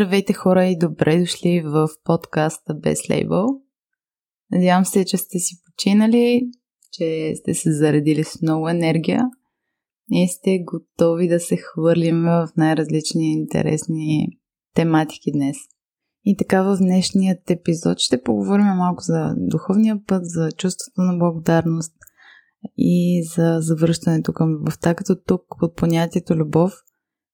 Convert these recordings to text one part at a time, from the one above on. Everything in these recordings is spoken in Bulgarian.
Здравейте хора и добре дошли в подкаста Без лейбъл. Надявам се, че сте си починали, че сте се заредили с много енергия и сте готови да се хвърлим в най-различни интересни тематики днес. И така в днешният епизод ще поговорим малко за духовния път, за чувството на благодарност и за завръщането към любовта, като тук под понятието любов –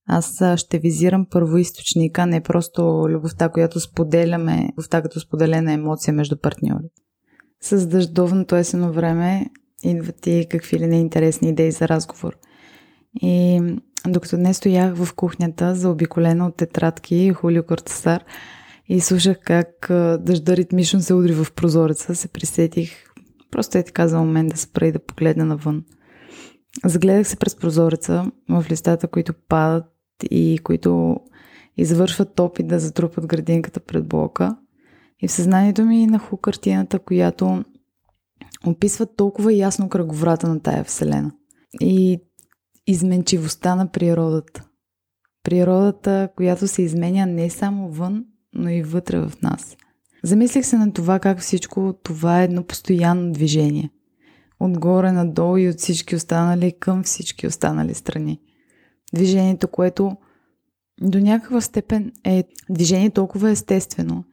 аз ще визирам първоисточника, не просто любовта, която споделяме, любовта като споделена емоция между партньори. С дъждовното есено време идват и какви ли неинтересни идеи за разговор. И докато днес стоях в кухнята, заобиколена от тетрадки и Хулио Кортесар, и слушах как дъжда ритмично се удри в прозореца, се присетих просто е така за момент да спра и да погледна навън. Загледах се през прозореца в листата, които падат и които извършват опит да затрупат градинката пред блока. И в съзнанието ми наху картината, която описва толкова ясно кръговрата на тая вселена. И изменчивостта на природата. Природата, която се изменя не само вън, но и вътре в нас. Замислих се на това как всичко това е едно постоянно движение. Отгоре надолу и от всички останали към всички останали страни движението, което до някаква степен е движение толкова естествено,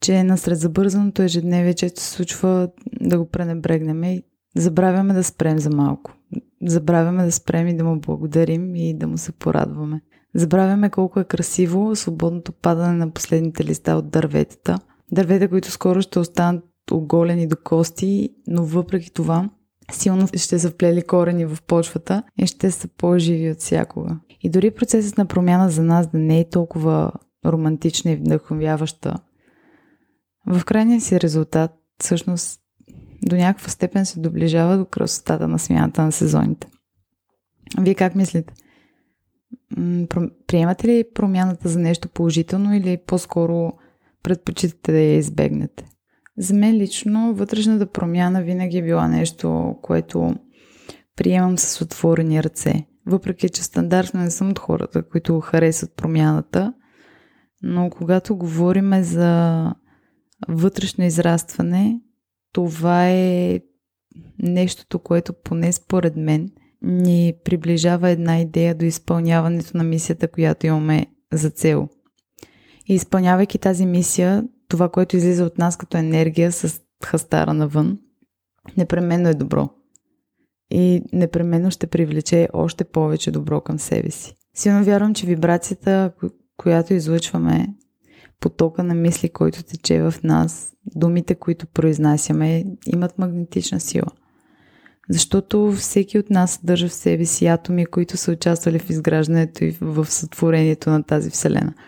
че насред забързаното ежедневие често се случва да го пренебрегнем и забравяме да спрем за малко. Забравяме да спрем и да му благодарим и да му се порадваме. Забравяме колко е красиво свободното падане на последните листа от дърветата. Дървета, които скоро ще останат оголени до кости, но въпреки това силно ще са вплели корени в почвата и ще са по-живи от всякога. И дори процесът на промяна за нас да не е толкова романтична и вдъхновяваща, в крайния си резултат, всъщност, до някаква степен се доближава до красотата на смяната на сезоните. Вие как мислите? Приемате ли промяната за нещо положително или по-скоро предпочитате да я избегнете? За мен лично вътрешната промяна винаги е била нещо, което приемам с отворени ръце. Въпреки, че стандартно не съм от хората, които харесват промяната, но когато говорим за вътрешно израстване, това е нещото, което поне според мен ни приближава една идея до изпълняването на мисията, която имаме за цел. И изпълнявайки тази мисия, това, което излиза от нас като енергия с хастара навън, непременно е добро. И непременно ще привлече още повече добро към себе си. Силно вярвам, че вибрацията, която излъчваме, потока на мисли, който тече в нас, думите, които произнасяме, имат магнетична сила. Защото всеки от нас държа в себе си атоми, които са участвали в изграждането и в сътворението на тази Вселена –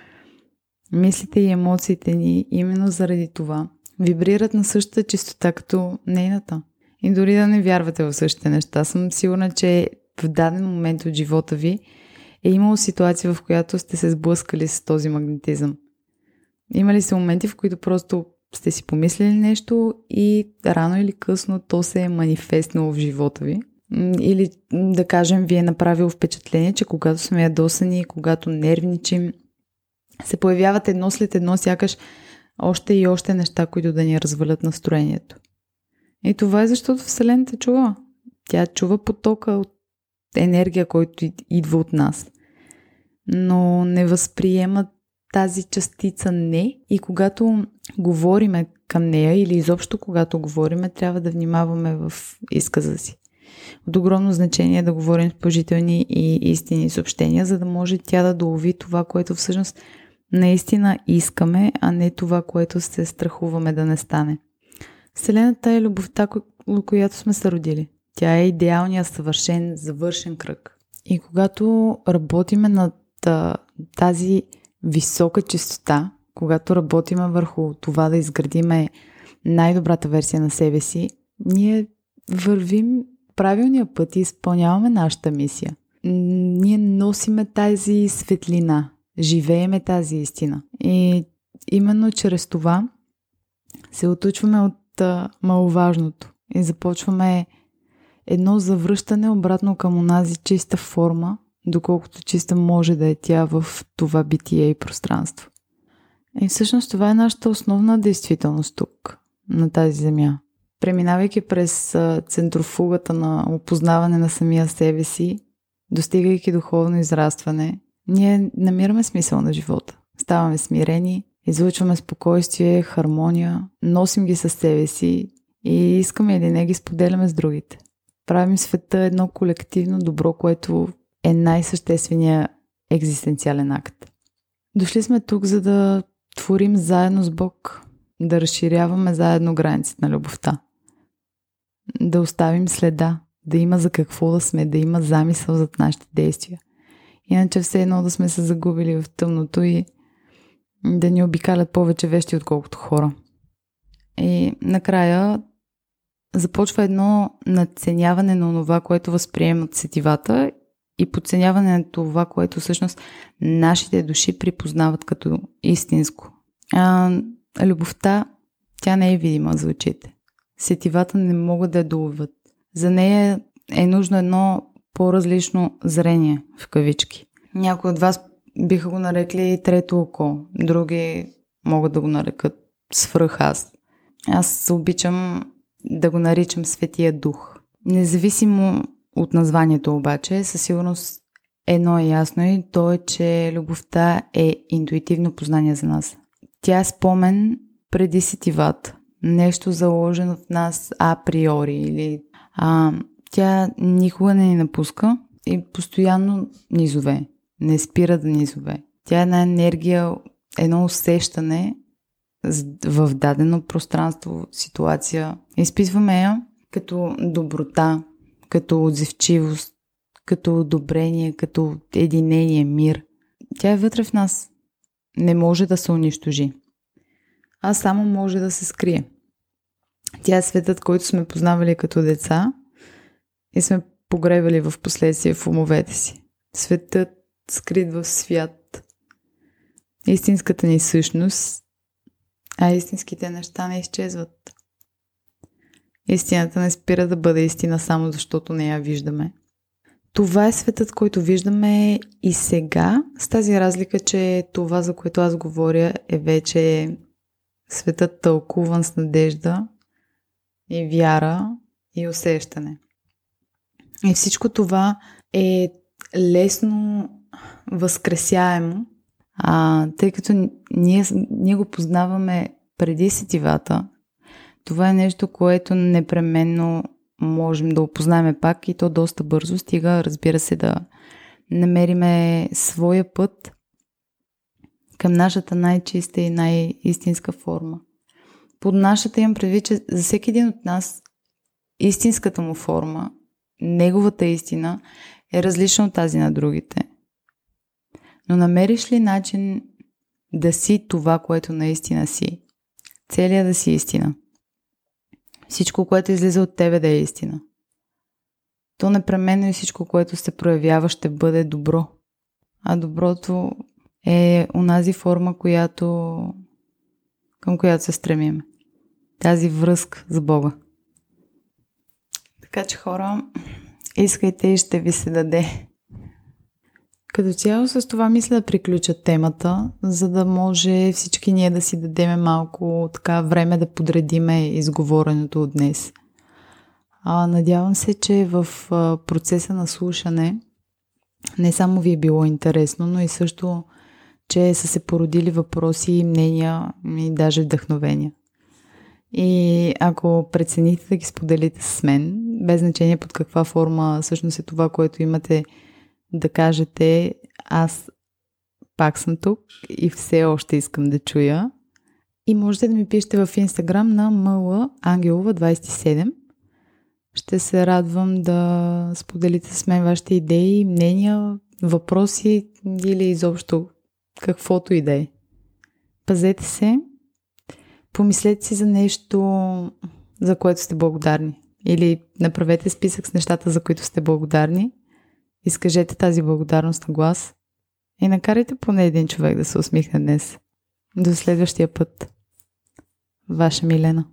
Мислите и емоциите ни именно заради това вибрират на същата чистота като нейната. И дори да не вярвате в същите неща, съм сигурна, че в даден момент от живота ви е имало ситуация, в която сте се сблъскали с този магнетизъм. Има ли се моменти, в които просто сте си помислили нещо и рано или късно то се е манифестнало в живота ви? Или да кажем, ви е направило впечатление, че когато сме ядосани, когато нервничим, се появяват едно след едно, сякаш още и още неща, които да ни развалят настроението. И това е защото Вселената чува. Тя чува потока от енергия, който идва от нас. Но не възприема тази частица не и когато говориме към нея или изобщо когато говориме, трябва да внимаваме в изказа си. От огромно значение е да говорим с положителни и истини съобщения, за да може тя да долови това, което всъщност наистина искаме, а не това, което се страхуваме да не стане. Вселената е любовта, която сме се родили. Тя е идеалният, съвършен, завършен кръг. И когато работиме над тази висока чистота, когато работиме върху това да изградиме най-добрата версия на себе си, ние вървим правилния път и изпълняваме нашата мисия. Ние носиме тази светлина, живееме тази истина. И именно чрез това се отучваме от а, маловажното и започваме едно завръщане обратно към онази чиста форма, доколкото чиста може да е тя в това битие и пространство. И всъщност това е нашата основна действителност тук, на тази земя. Преминавайки през центрофугата на опознаване на самия себе си, достигайки духовно израстване, ние намираме смисъл на живота. Ставаме смирени, излучваме спокойствие, хармония, носим ги със себе си и искаме или не ги споделяме с другите. Правим света едно колективно добро, което е най-същественият екзистенциален акт. Дошли сме тук, за да творим заедно с Бог, да разширяваме заедно границите на любовта, да оставим следа, да има за какво да сме, да има замисъл зад нашите действия. Иначе все едно да сме се загубили в тъмното и да ни обикалят повече вещи, отколкото хора. И накрая започва едно надценяване на това, което възприемат сетивата и подценяване на това, което всъщност нашите души припознават като истинско. А, любовта, тя не е видима за очите. Сетивата не могат да я доловят. За нея е нужно едно по-различно зрение, в кавички. Някои от вас биха го нарекли трето око, други могат да го нарекат свръх аз. Аз обичам да го наричам Светия Дух. Независимо от названието обаче, със сигурност едно е ясно и то е, че любовта е интуитивно познание за нас. Тя е спомен преди сетивата. Нещо заложено в нас априори или а, тя никога не ни напуска и постоянно низове. Не спира да низове. Тя е една енергия, едно усещане в дадено пространство, ситуация. Изписваме я като доброта, като отзивчивост, като одобрение, като единение, мир. Тя е вътре в нас. Не може да се унищожи. А само може да се скрие. Тя е светът, който сме познавали като деца и сме погребали в последствие в умовете си. Светът скрит в свят. Истинската ни същност, а истинските неща не изчезват. Истината не спира да бъде истина само защото не я виждаме. Това е светът, който виждаме и сега, с тази разлика, че това, за което аз говоря, е вече светът тълкуван с надежда и вяра и усещане. И всичко това е лесно възкресяемо, а, тъй като ние, ние го познаваме преди сетивата, това е нещо, което непременно можем да опознаем пак и то доста бързо. Стига, разбира се, да намериме своя път към нашата най-чиста и най-истинска форма. Под нашата имам предвид, че за всеки един от нас истинската му форма, неговата истина е различна от тази на другите. Но намериш ли начин да си това, което наистина си? Целият да си истина – всичко, което излиза от тебе да е истина. То непременно и всичко, което се проявява, ще бъде добро. А доброто е онази форма, която, към която се стремим. Тази връзка с Бога. Така че хора, искайте и ще ви се даде. Като цяло с това мисля да приключа темата, за да може всички ние да си дадеме малко така време да подредиме изговореното от днес. А, надявам се, че в процеса на слушане не само ви е било интересно, но и също, че са се породили въпроси, мнения и даже вдъхновения. И ако прецените да ги споделите с мен, без значение под каква форма всъщност е това, което имате да кажете аз пак съм тук и все още искам да чуя. И можете да ми пишете в Инстаграм на мъла Ангелова 27. Ще се радвам да споделите с мен вашите идеи, мнения, въпроси или изобщо каквото и да е. Пазете се, помислете си за нещо, за което сте благодарни. Или направете списък с нещата, за които сте благодарни Изкажете тази благодарност на глас и накарайте поне един човек да се усмихне днес. До следващия път. Ваша Милена.